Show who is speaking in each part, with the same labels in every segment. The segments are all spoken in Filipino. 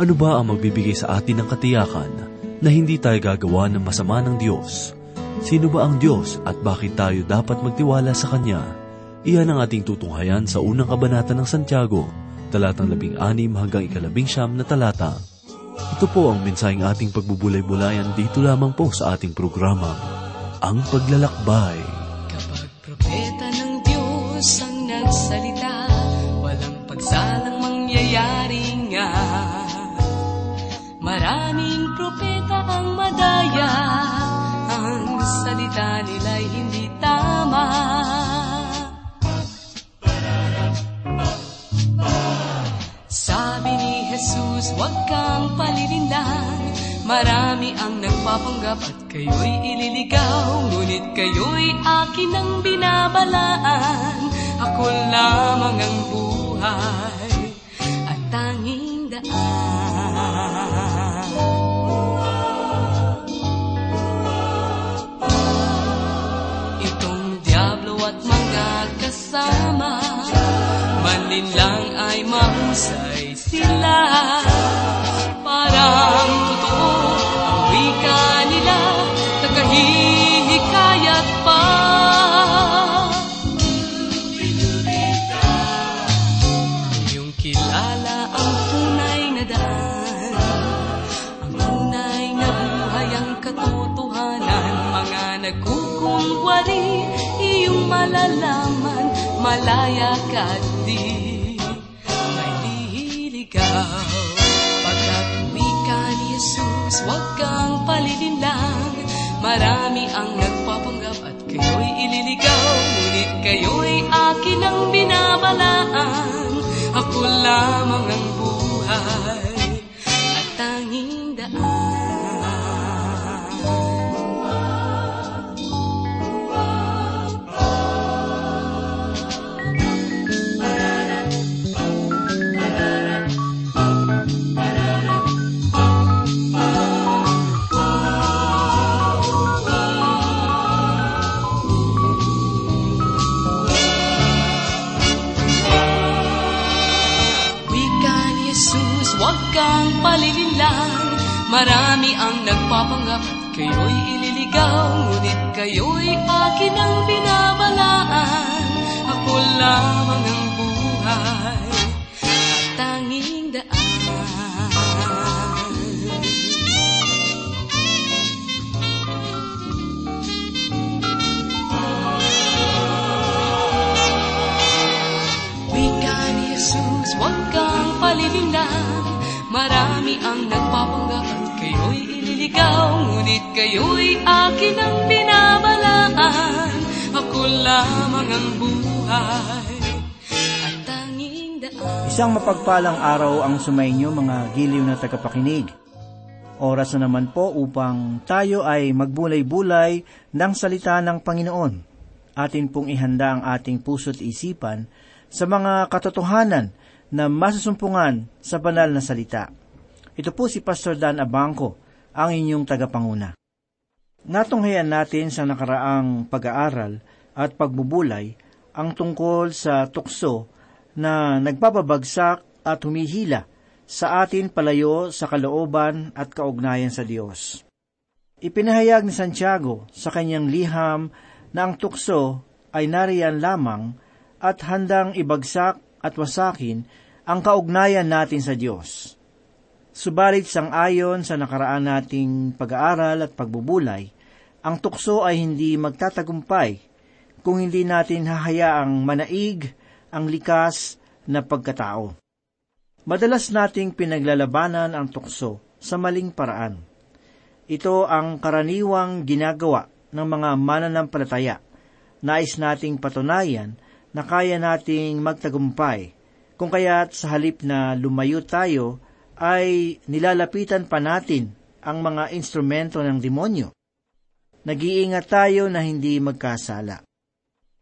Speaker 1: Ano ba ang magbibigay sa atin ng katiyakan na hindi tayo gagawa ng masama ng Diyos? Sino ba ang Diyos at bakit tayo dapat magtiwala sa Kanya? Iyan ang ating tutunghayan sa unang kabanata ng Santiago, talatang labing anim hanggang ikalabing siyam na talata. Ito po ang mensaheng ating pagbubulay-bulayan dito lamang po sa ating programa, Ang Paglalakbay.
Speaker 2: Jesus, huwag kang palilinlang Marami ang nagpapanggap at kayo'y ililigaw. Ngunit kayo'y akin ang binabalaan. Ako lamang ang buhay at tanging daan. Itong diablo at mga kasama Manlin lang ay mahusay sila. Parang totoo ang wika nila Nagkahihikayat pa. Yung kilala ang tunay na daan Ang tunay na buhay ang katotohanan. Mga nagkukumwari iyong malalaman Malaya ka di may liligaw Pagkat wika ni Jesus, huwag kang palilinlang Marami ang nagpapanggap at kayo'y ililigaw. Ngunit kayo'y akin ang binabalaan. Ako lamang ang buhay Marami ang nagpapanggap kayo'y ililigaw Ngunit kayo'y akin ang binabalaan. Ako lamang ang ililigaw Ngunit kayo'y akin ang binabalaan Ako lamang ang buhay at tanging daan
Speaker 3: Isang mapagpalang araw ang sumainyo mga giliw na tagapakinig. Oras na naman po upang tayo ay magbulay-bulay ng salita ng Panginoon. Atin pong ihanda ang ating puso't isipan sa mga katotohanan na masusumpungan sa banal na salita. Ito po si Pastor Dan Abangco, ang inyong tagapanguna. Natunghayan natin sa nakaraang pag-aaral at pagbubulay ang tungkol sa tukso na nagpapabagsak at humihila sa atin palayo sa kalooban at kaugnayan sa Diyos. Ipinahayag ni Santiago sa kanyang liham na ang tukso ay nariyan lamang at handang ibagsak at wasakin ang kaugnayan natin sa Diyos. Subalit sang ayon sa nakaraan nating pag-aaral at pagbubulay, ang tukso ay hindi magtatagumpay kung hindi natin hahayaang manaig ang likas na pagkatao. Madalas nating pinaglalabanan ang tukso sa maling paraan. Ito ang karaniwang ginagawa ng mga mananampalataya. Nais nating patunayan na kaya nating magtagumpay, kung kaya't sa halip na lumayo tayo, ay nilalapitan pa natin ang mga instrumento ng demonyo. Nag-iingat tayo na hindi magkasala.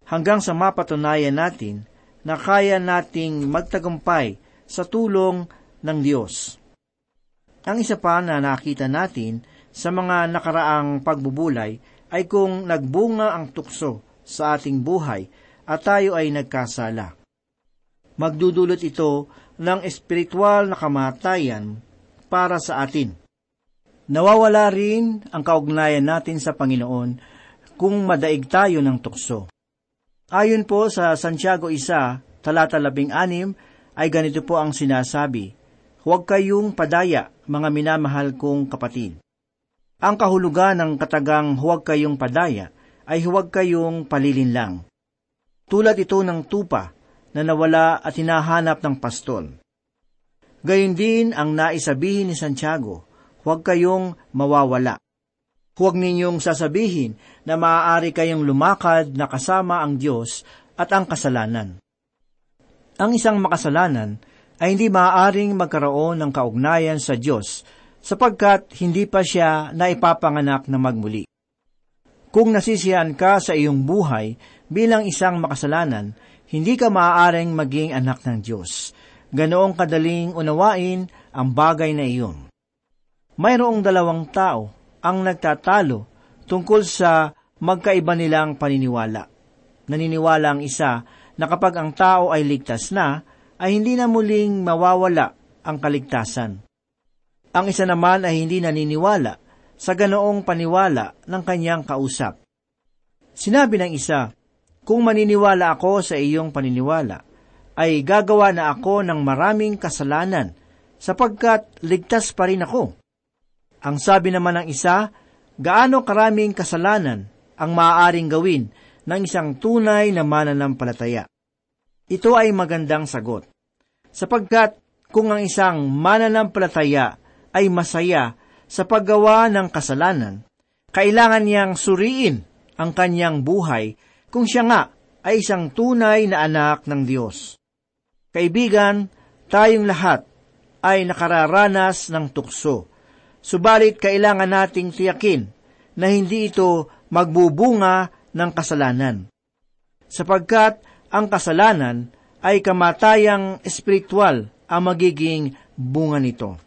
Speaker 3: Hanggang sa mapatunayan natin na kaya nating magtagumpay sa tulong ng Diyos. Ang isa pa na nakita natin sa mga nakaraang pagbubulay ay kung nagbunga ang tukso sa ating buhay at tayo ay nagkasala. Magdudulot ito ng espiritual na kamatayan para sa atin. Nawawala rin ang kaugnayan natin sa Panginoon kung madaig tayo ng tukso. Ayon po sa Santiago 1, talata 16, ay ganito po ang sinasabi, Huwag kayong padaya, mga minamahal kong kapatid. Ang kahulugan ng katagang huwag kayong padaya ay huwag kayong palilinlang. Tulad ito ng tupa na nawala at hinahanap ng pastol. Gayun din ang naisabihin ni Santiago, huwag kayong mawawala. Huwag ninyong sasabihin na maaari kayong lumakad na kasama ang Diyos at ang kasalanan. Ang isang makasalanan ay hindi maaaring magkaroon ng kaugnayan sa Diyos sapagkat hindi pa siya naipapanganak na magmuli. Kung nasisiyan ka sa iyong buhay bilang isang makasalanan, hindi ka maaaring maging anak ng Diyos. Ganoong kadaling unawain ang bagay na iyon. Mayroong dalawang tao ang nagtatalo tungkol sa magkaiba nilang paniniwala. Naniniwala ang isa na kapag ang tao ay ligtas na, ay hindi na muling mawawala ang kaligtasan. Ang isa naman ay hindi naniniwala sa ganoong paniwala ng kanyang kausap. Sinabi ng isa, Kung maniniwala ako sa iyong paniniwala, ay gagawa na ako ng maraming kasalanan, sapagkat ligtas pa rin ako. Ang sabi naman ng isa, gaano karaming kasalanan ang maaaring gawin ng isang tunay na mananampalataya. Ito ay magandang sagot, sapagkat kung ang isang mananampalataya ay masaya sa paggawa ng kasalanan, kailangan niyang suriin ang kanyang buhay kung siya nga ay isang tunay na anak ng Diyos. Kaibigan, tayong lahat ay nakararanas ng tukso. Subalit kailangan nating tiyakin na hindi ito magbubunga ng kasalanan. Sapagkat ang kasalanan ay kamatayang espiritual ang magiging bunga nito.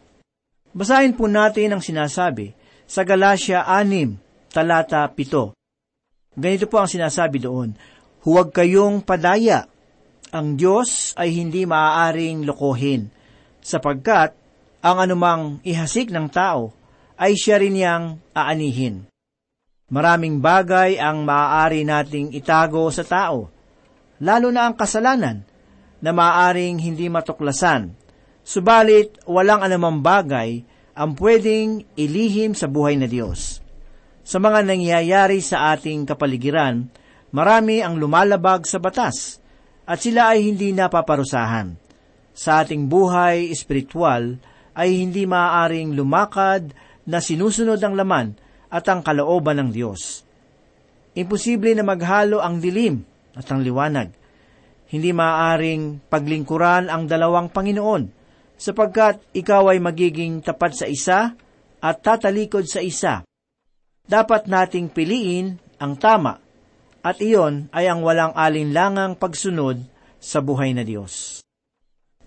Speaker 3: Basahin po natin ang sinasabi sa Galatia 6, talata 7. Ganito po ang sinasabi doon, Huwag kayong padaya ang Diyos ay hindi maaaring lokohin, sapagkat ang anumang ihasik ng tao ay siya rin niyang aanihin. Maraming bagay ang maaari nating itago sa tao, lalo na ang kasalanan, na maaaring hindi matuklasan, subalit walang anumang bagay ang pwedeng ilihim sa buhay na Diyos. Sa mga nangyayari sa ating kapaligiran, marami ang lumalabag sa batas, at sila ay hindi napaparusahan. Sa ating buhay espiritual ay hindi maaaring lumakad na sinusunod ang laman at ang kalooban ng Diyos. Imposible na maghalo ang dilim at ang liwanag. Hindi maaaring paglingkuran ang dalawang Panginoon, sapagkat ikaw ay magiging tapat sa isa at tatalikod sa isa. Dapat nating piliin ang tama at iyon ay ang walang alinlangang pagsunod sa buhay na Diyos.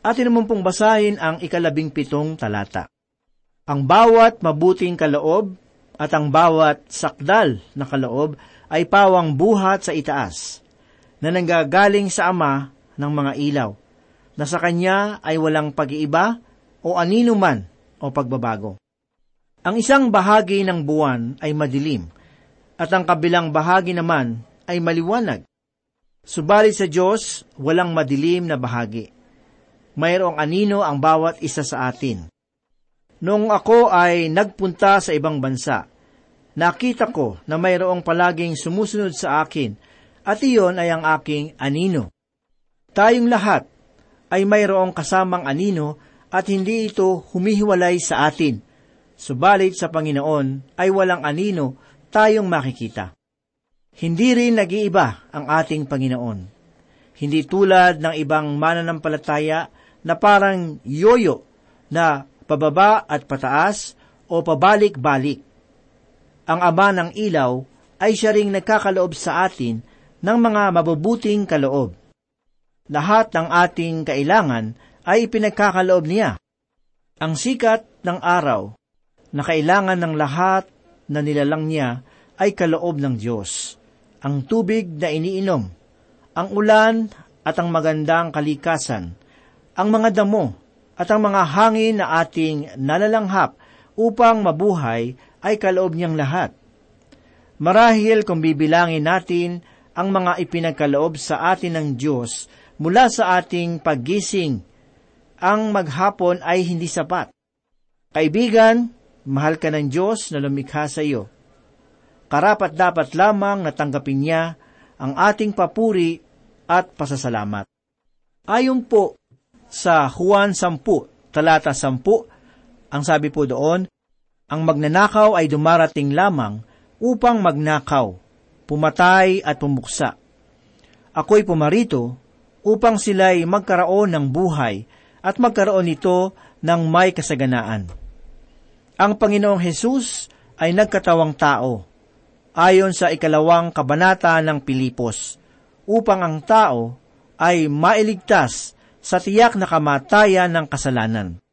Speaker 3: Atin naman pong basahin ang ikalabing pitong talata. Ang bawat mabuting kaloob at ang bawat sakdal na kaloob ay pawang buhat sa itaas, na nanggagaling sa Ama ng mga ilaw, na sa Kanya ay walang pag-iiba o anino man o pagbabago. Ang isang bahagi ng buwan ay madilim, at ang kabilang bahagi naman ay maliwanag. Subalit sa Diyos, walang madilim na bahagi. Mayroong anino ang bawat isa sa atin. Noong ako ay nagpunta sa ibang bansa, nakita ko na mayroong palaging sumusunod sa akin at iyon ay ang aking anino. Tayong lahat ay mayroong kasamang anino at hindi ito humihiwalay sa atin. Subalit sa Panginoon ay walang anino tayong makikita. Hindi rin nag-iiba ang ating Panginoon. Hindi tulad ng ibang mananampalataya na parang yoyo na pababa at pataas o pabalik-balik. Ang ama ng ilaw ay siya ring nagkakaloob sa atin ng mga mabubuting kaloob. Lahat ng ating kailangan ay ipinagkakaloob niya. Ang sikat ng araw na kailangan ng lahat na nilalang niya ay kaloob ng Diyos ang tubig na iniinom, ang ulan at ang magandang kalikasan, ang mga damo at ang mga hangin na ating nalalanghap upang mabuhay ay kaloob niyang lahat. Marahil kung bibilangin natin ang mga ipinagkaloob sa atin ng Diyos mula sa ating paggising, ang maghapon ay hindi sapat. Kaibigan, mahal ka ng Diyos na lumikha sa iyo. Karapat dapat lamang natanggapin niya ang ating papuri at pasasalamat. Ayon po sa Juan 10, talata 10, ang sabi po doon, ang magnanakaw ay dumarating lamang upang magnakaw, pumatay at pumuksa. Ako'y pumarito upang sila'y magkaroon ng buhay at magkaroon nito ng may kasaganaan. Ang Panginoong Hesus ay nagkatawang tao, ayon sa ikalawang kabanata ng Pilipos, upang ang tao ay mailigtas sa tiyak na kamatayan ng kasalanan.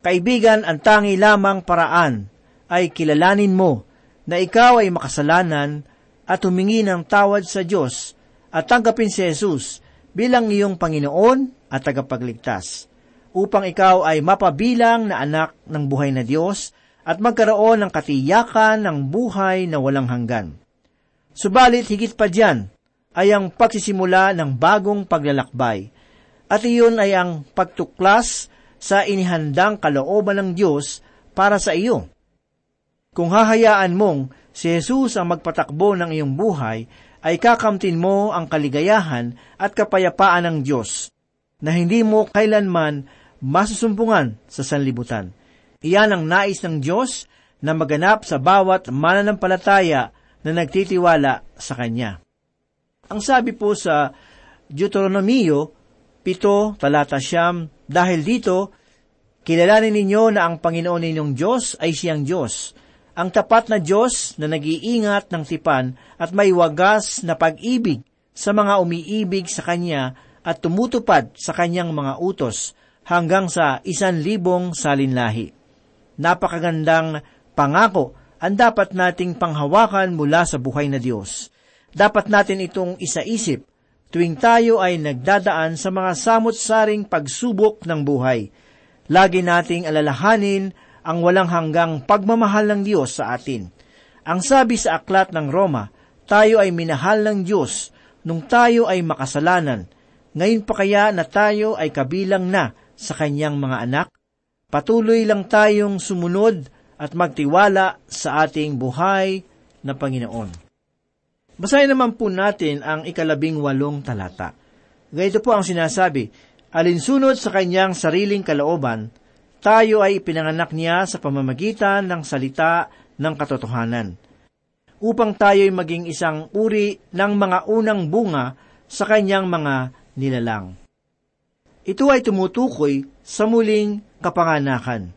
Speaker 3: Kaibigan, ang tangi lamang paraan ay kilalanin mo na ikaw ay makasalanan at humingi ng tawad sa Diyos at tanggapin si Jesus bilang iyong Panginoon at tagapagligtas, upang ikaw ay mapabilang na anak ng buhay na Diyos at magkaroon ng katiyakan ng buhay na walang hanggan. Subalit higit pa diyan ay ang pagsisimula ng bagong paglalakbay, at iyon ay ang pagtuklas sa inihandang kalooban ng Diyos para sa iyo. Kung hahayaan mong si Jesus ang magpatakbo ng iyong buhay, ay kakamtin mo ang kaligayahan at kapayapaan ng Diyos na hindi mo kailanman masusumpungan sa sanlibutan. Iyan ang nais ng Diyos na maganap sa bawat mananampalataya na nagtitiwala sa Kanya. Ang sabi po sa Deuteronomio, pito, talata siyam, dahil dito, kilalanin ninyo na ang Panginoon ninyong Diyos ay siyang Diyos, ang tapat na Diyos na nag-iingat ng tipan at may wagas na pag-ibig sa mga umiibig sa Kanya at tumutupad sa Kanyang mga utos hanggang sa isan libong salinlahi. Napakagandang pangako ang dapat nating panghawakan mula sa buhay na Diyos. Dapat natin itong isaisip tuwing tayo ay nagdadaan sa mga samot-saring pagsubok ng buhay. Lagi nating alalahanin ang walang hanggang pagmamahal ng Diyos sa atin. Ang sabi sa aklat ng Roma, tayo ay minahal ng Diyos nung tayo ay makasalanan. Ngayon pa kaya na tayo ay kabilang na sa kanyang mga anak? Patuloy lang tayong sumunod at magtiwala sa ating buhay na Panginoon. Basahin naman po natin ang ikalabing walong talata. Ganito po ang sinasabi, Alinsunod sa kanyang sariling kalooban, tayo ay ipinanganak niya sa pamamagitan ng salita ng katotohanan, upang tayo ay maging isang uri ng mga unang bunga sa kanyang mga nilalang. Ito ay tumutukoy sa muling kapanganakan.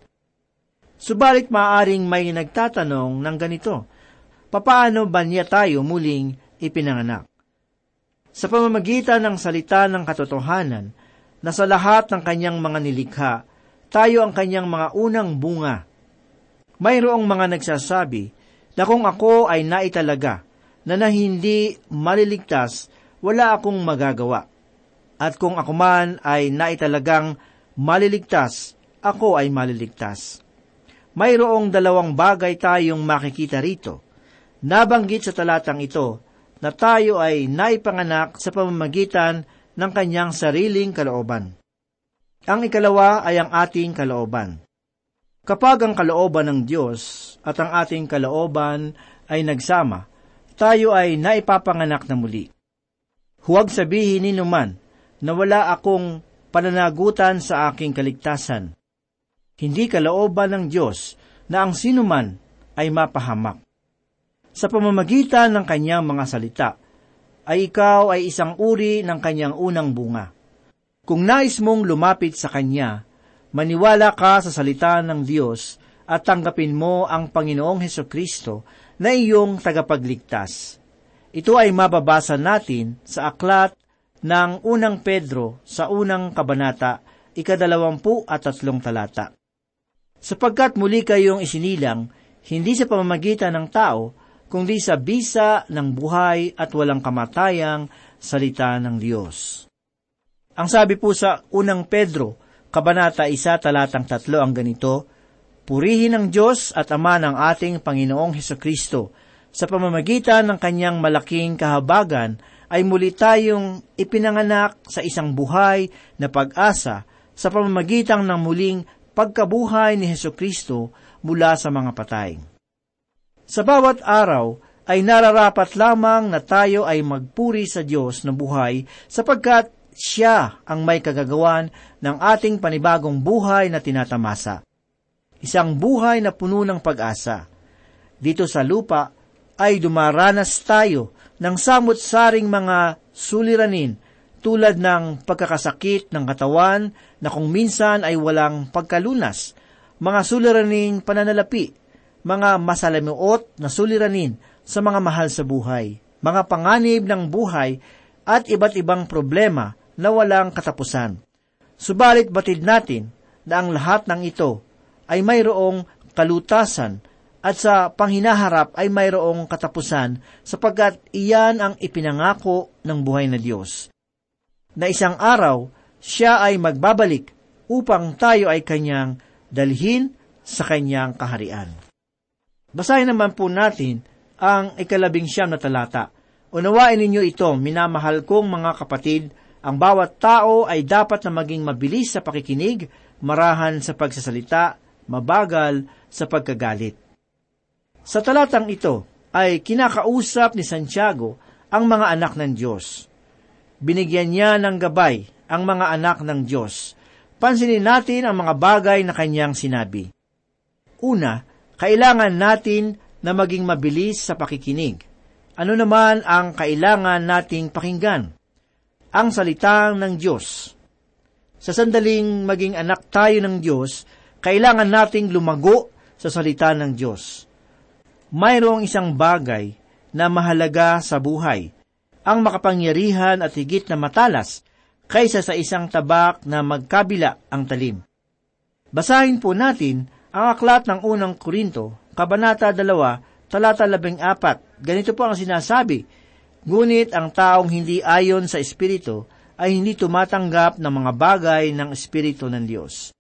Speaker 3: Subalit maaring may nagtatanong ng ganito, papaano ba niya tayo muling ipinanganak? Sa pamamagitan ng salita ng katotohanan, na sa lahat ng kanyang mga nilikha, tayo ang kanyang mga unang bunga. Mayroong mga nagsasabi na kung ako ay naitalaga na na hindi maliligtas, wala akong magagawa. At kung ako man ay naitalagang maliligtas, ako ay maliligtas. Mayroong dalawang bagay tayong makikita rito. Nabanggit sa talatang ito na tayo ay naipanganak sa pamamagitan ng kanyang sariling kalooban. Ang ikalawa ay ang ating kalooban. Kapag ang kalooban ng Diyos at ang ating kalooban ay nagsama, tayo ay naipapanganak na muli. Huwag sabihin ni naman na wala akong pananagutan sa aking kaligtasan. Hindi kalooban ng Diyos na ang sinuman ay mapahamak. Sa pamamagitan ng kanyang mga salita, ay ikaw ay isang uri ng kanyang unang bunga. Kung nais mong lumapit sa Kanya, maniwala ka sa salita ng Diyos at tanggapin mo ang Panginoong Heso Kristo na iyong tagapagligtas. Ito ay mababasa natin sa aklat ng unang Pedro sa unang kabanata, ikadalawampu at tatlong talata. Sapagkat muli kayong isinilang, hindi sa pamamagitan ng tao, kundi sa bisa ng buhay at walang kamatayang salita ng Diyos. Ang sabi po sa unang Pedro, Kabanata 1, talatang 3 ang ganito, Purihin ang Diyos at Ama ng ating Panginoong Heso Kristo. Sa pamamagitan ng kanyang malaking kahabagan, ay muli tayong ipinanganak sa isang buhay na pag-asa sa pamamagitan ng muling pagkabuhay ni Heso Kristo mula sa mga patay. Sa bawat araw ay nararapat lamang na tayo ay magpuri sa Diyos na buhay sapagkat siya ang may kagagawan ng ating panibagong buhay na tinatamasa isang buhay na puno ng pag-asa. Dito sa lupa ay dumaranas tayo ng samot-saring mga suliranin tulad ng pagkakasakit ng katawan na kung minsan ay walang pagkalunas, mga suliraning pananalapi, mga masalamuot na suliranin sa mga mahal sa buhay, mga panganib ng buhay at iba't ibang problema na walang katapusan. Subalit batid natin na ang lahat ng ito ay mayroong kalutasan at sa panghinaharap ay mayroong katapusan sapagkat iyan ang ipinangako ng buhay na Diyos. Na isang araw, siya ay magbabalik upang tayo ay kanyang dalhin sa kanyang kaharian. Basahin naman po natin ang ikalabing siyam na talata. Unawain ninyo ito, minamahal kong mga kapatid, ang bawat tao ay dapat na maging mabilis sa pakikinig, marahan sa pagsasalita, mabagal sa pagkagalit. Sa talatang ito ay kinakausap ni Santiago ang mga anak ng Diyos. Binigyan niya ng gabay ang mga anak ng Diyos. Pansinin natin ang mga bagay na kanyang sinabi. Una, kailangan natin na maging mabilis sa pakikinig. Ano naman ang kailangan nating pakinggan? Ang salitang ng Diyos. Sa sandaling maging anak tayo ng Diyos, kailangan nating lumago sa salita ng Diyos. Mayroong isang bagay na mahalaga sa buhay, ang makapangyarihan at higit na matalas kaysa sa isang tabak na magkabila ang talim. Basahin po natin ang aklat ng unang Korinto, Kabanata 2, talata 14. Ganito po ang sinasabi, Ngunit ang taong hindi ayon sa Espiritu ay hindi tumatanggap ng mga bagay ng Espiritu ng Diyos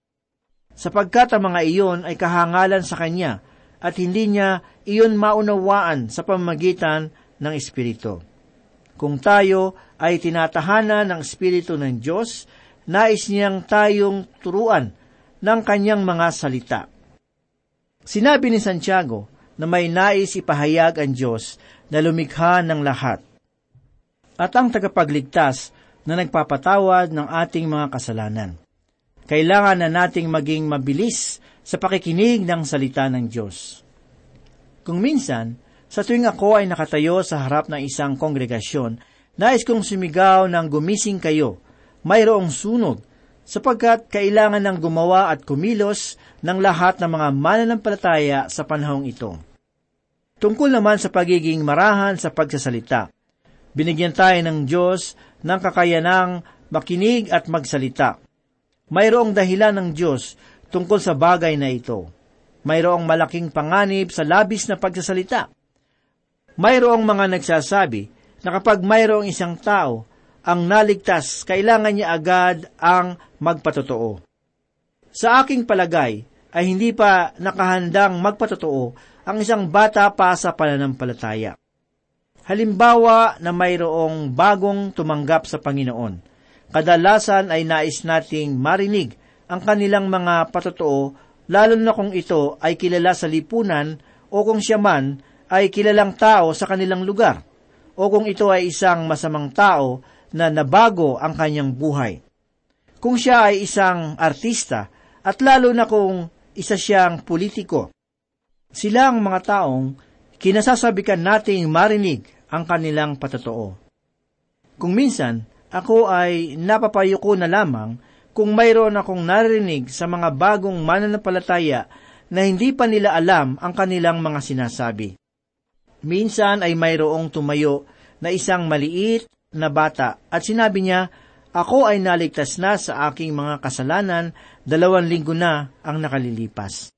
Speaker 3: sapagkat ang mga iyon ay kahangalan sa Kanya at hindi niya iyon maunawaan sa pamamagitan ng Espiritu. Kung tayo ay tinatahanan ng Espiritu ng Diyos, nais niyang tayong turuan ng kanyang mga salita. Sinabi ni Santiago na may nais ipahayag ang Diyos na lumikha ng lahat at ang tagapagligtas na nagpapatawad ng ating mga kasalanan kailangan na nating maging mabilis sa pakikinig ng salita ng Diyos. Kung minsan, sa tuwing ako ay nakatayo sa harap ng isang kongregasyon, nais kong sumigaw ng gumising kayo, mayroong sunog, sapagkat kailangan ng gumawa at kumilos ng lahat ng mga mananampalataya sa panahong ito. Tungkol naman sa pagiging marahan sa pagsasalita, binigyan tayo ng Diyos ng kakayanang makinig at magsalita. Mayroong dahilan ng Diyos tungkol sa bagay na ito. Mayroong malaking panganib sa labis na pagsasalita. Mayroong mga nagsasabi na kapag mayroong isang tao ang naligtas, kailangan niya agad ang magpatotoo. Sa aking palagay, ay hindi pa nakahandang magpatotoo ang isang bata pa sa pananampalataya. Halimbawa na mayroong bagong tumanggap sa Panginoon kadalasan ay nais nating marinig ang kanilang mga patotoo, lalo na kung ito ay kilala sa lipunan o kung siya man ay kilalang tao sa kanilang lugar, o kung ito ay isang masamang tao na nabago ang kanyang buhay. Kung siya ay isang artista, at lalo na kung isa siyang politiko. Sila ang mga taong kinasasabikan nating marinig ang kanilang patotoo. Kung minsan, ako ay napapayuko na lamang kung mayroon akong narinig sa mga bagong mananampalataya na hindi pa nila alam ang kanilang mga sinasabi. Minsan ay mayroong tumayo na isang maliit na bata at sinabi niya, Ako ay naligtas na sa aking mga kasalanan, dalawang linggo na ang nakalilipas.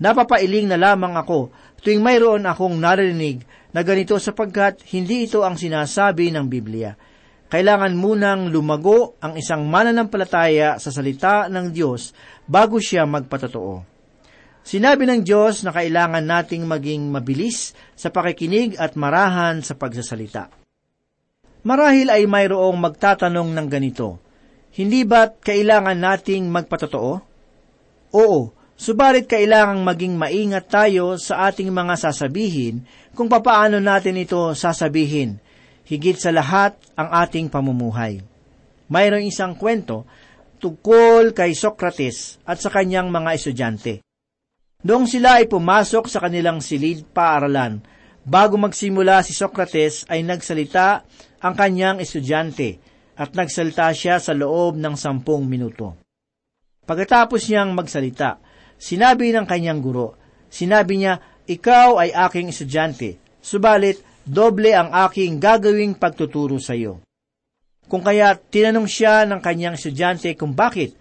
Speaker 3: Napapailing na lamang ako tuwing mayroon akong narinig na ganito sapagkat hindi ito ang sinasabi ng Biblia kailangan munang lumago ang isang mananampalataya sa salita ng Diyos bago siya magpatotoo. Sinabi ng Diyos na kailangan nating maging mabilis sa pakikinig at marahan sa pagsasalita. Marahil ay mayroong magtatanong ng ganito, Hindi ba't kailangan nating magpatotoo? Oo, subalit kailangang maging maingat tayo sa ating mga sasabihin kung papaano natin ito sasabihin, higit sa lahat ang ating pamumuhay. Mayroong isang kwento tungkol kay Socrates at sa kanyang mga estudyante. Noong sila ay pumasok sa kanilang silid paaralan, bago magsimula si Socrates ay nagsalita ang kanyang estudyante at nagsalita siya sa loob ng sampung minuto. Pagkatapos niyang magsalita, sinabi ng kanyang guro, sinabi niya, ikaw ay aking estudyante, subalit doble ang aking gagawing pagtuturo sa iyo. Kung kaya tinanong siya ng kanyang estudyante kung bakit,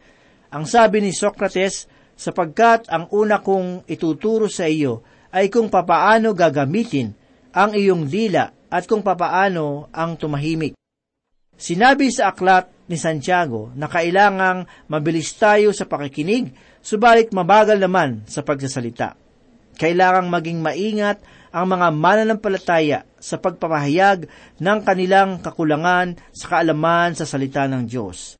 Speaker 3: ang sabi ni Socrates, sapagkat ang una kong ituturo sa iyo ay kung papaano gagamitin ang iyong dila at kung papaano ang tumahimik. Sinabi sa aklat ni Santiago na kailangang mabilis tayo sa pakikinig, subalit mabagal naman sa pagsasalita. Kailangang maging maingat ang mga mananampalataya sa pagpapahayag ng kanilang kakulangan sa kaalaman sa salita ng Diyos.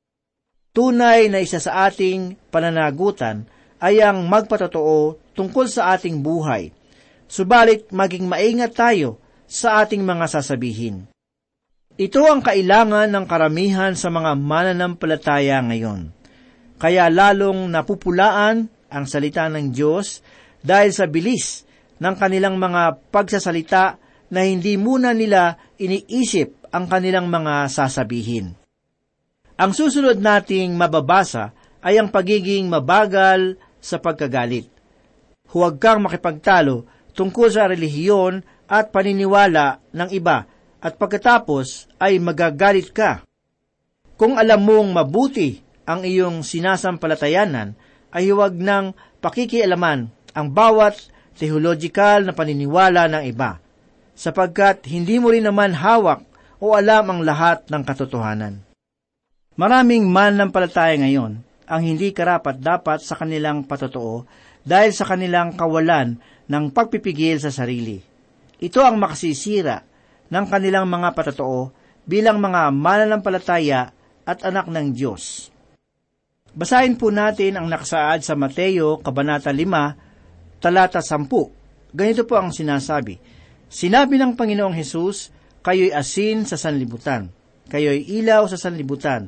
Speaker 3: Tunay na isa sa ating pananagutan ay ang magpatotoo tungkol sa ating buhay. Subalit maging maingat tayo sa ating mga sasabihin. Ito ang kailangan ng karamihan sa mga mananampalataya ngayon. Kaya lalong napupulaan ang salita ng Diyos dahil sa bilis ng kanilang mga pagsasalita na hindi muna nila iniisip ang kanilang mga sasabihin. Ang susunod nating mababasa ay ang pagiging mabagal sa pagkagalit. Huwag kang makipagtalo tungkol sa relihiyon at paniniwala ng iba at pagkatapos ay magagalit ka. Kung alam mong mabuti ang iyong sinasampalatayanan, ay huwag nang pakikialaman ang bawat theological na paniniwala ng iba, sapagkat hindi mo rin naman hawak o alam ang lahat ng katotohanan. Maraming man ng palataya ngayon ang hindi karapat dapat sa kanilang patotoo dahil sa kanilang kawalan ng pagpipigil sa sarili. Ito ang makasisira ng kanilang mga patotoo bilang mga mananampalataya at anak ng Diyos. Basahin po natin ang nakasaad sa Mateo, Kabanata 5, talata 10. Ganito po ang sinasabi. Sinabi ng Panginoong Hesus, kayo'y asin sa sanlibutan, kayo'y ilaw sa sanlibutan.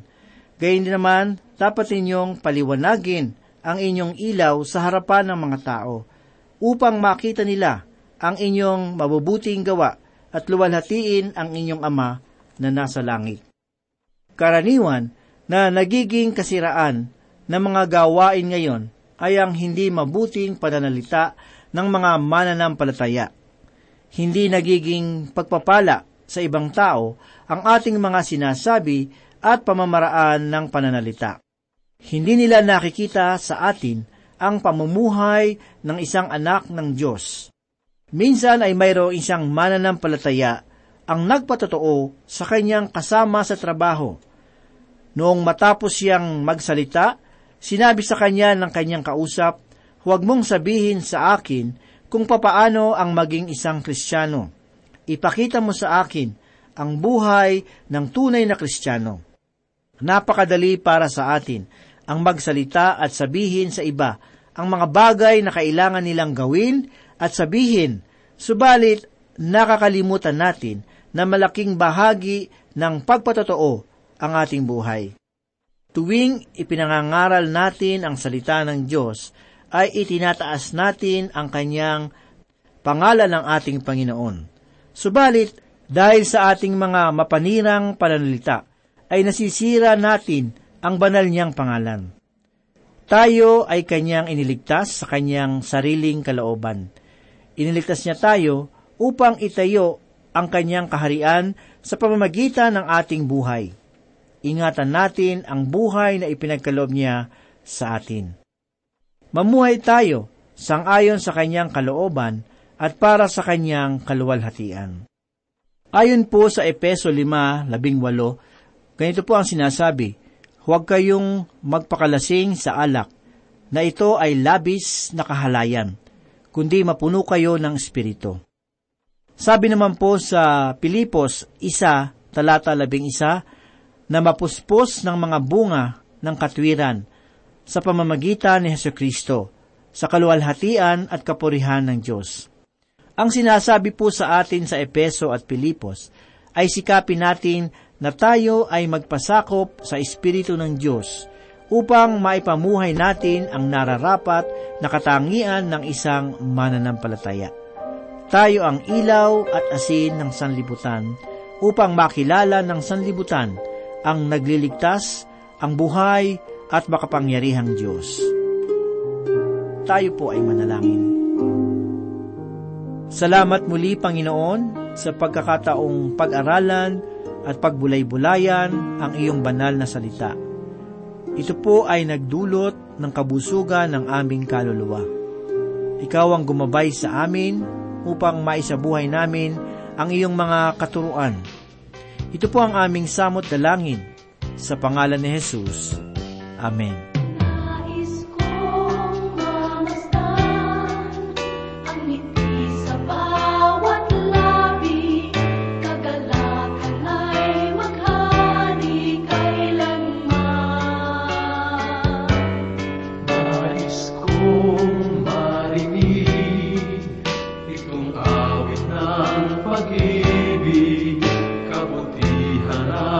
Speaker 3: Gayun din naman, dapat ninyong paliwanagin ang inyong ilaw sa harapan ng mga tao, upang makita nila ang inyong mabubuting gawa at luwalhatiin ang inyong Ama na nasa langit. Karaniwan na nagiging kasiraan ng mga gawain ngayon ay ang hindi mabuting pananalita ng mga mananampalataya. Hindi nagiging pagpapala sa ibang tao ang ating mga sinasabi at pamamaraan ng pananalita. Hindi nila nakikita sa atin ang pamumuhay ng isang anak ng Diyos. Minsan ay mayroong isang mananampalataya ang nagpatotoo sa kanyang kasama sa trabaho. Noong matapos siyang magsalita, sinabi sa kanya ng kanyang kausap, huwag mong sabihin sa akin kung papaano ang maging isang kristyano. Ipakita mo sa akin ang buhay ng tunay na kristyano. Napakadali para sa atin ang magsalita at sabihin sa iba ang mga bagay na kailangan nilang gawin at sabihin, subalit nakakalimutan natin na malaking bahagi ng pagpatotoo ang ating buhay. Tuwing ipinangangaral natin ang salita ng Diyos, ay itinataas natin ang kanyang pangalan ng ating Panginoon. Subalit, dahil sa ating mga mapanirang pananalita, ay nasisira natin ang banal niyang pangalan. Tayo ay kanyang iniligtas sa kanyang sariling kalooban. Iniligtas niya tayo upang itayo ang kanyang kaharian sa pamamagitan ng ating buhay. Ingatan natin ang buhay na ipinagkaloob niya sa atin. Mamuhay tayo sangayon sa kanyang kalooban at para sa kanyang kaluwalhatian. Ayon po sa Epeso 5:18, Ganito po ang sinasabi, huwag kayong magpakalasing sa alak, na ito ay labis na kahalayan, kundi mapuno kayo ng Espiritu. Sabi naman po sa Pilipos isa, talata labing isa, na mapuspos ng mga bunga ng katwiran sa pamamagitan ni Heso Kristo, sa kaluwalhatian at kapurihan ng Diyos. Ang sinasabi po sa atin sa Epeso at Pilipos ay sikapin natin na tayo ay magpasakop sa Espiritu ng Diyos upang maipamuhay natin ang nararapat na katangian ng isang mananampalataya. Tayo ang ilaw at asin ng sanlibutan upang makilala ng sanlibutan ang nagliligtas, ang buhay at makapangyarihang Diyos. Tayo po ay manalangin. Salamat muli, Panginoon, sa pagkakataong pag-aralan at pagbulay-bulayan ang iyong banal na salita. Ito po ay nagdulot ng kabusugan ng aming kaluluwa. Ikaw ang gumabay sa amin upang maisabuhay namin ang iyong mga katuruan. Ito po ang aming samot dalangin sa pangalan ni Jesus. Amen.
Speaker 4: Jesus,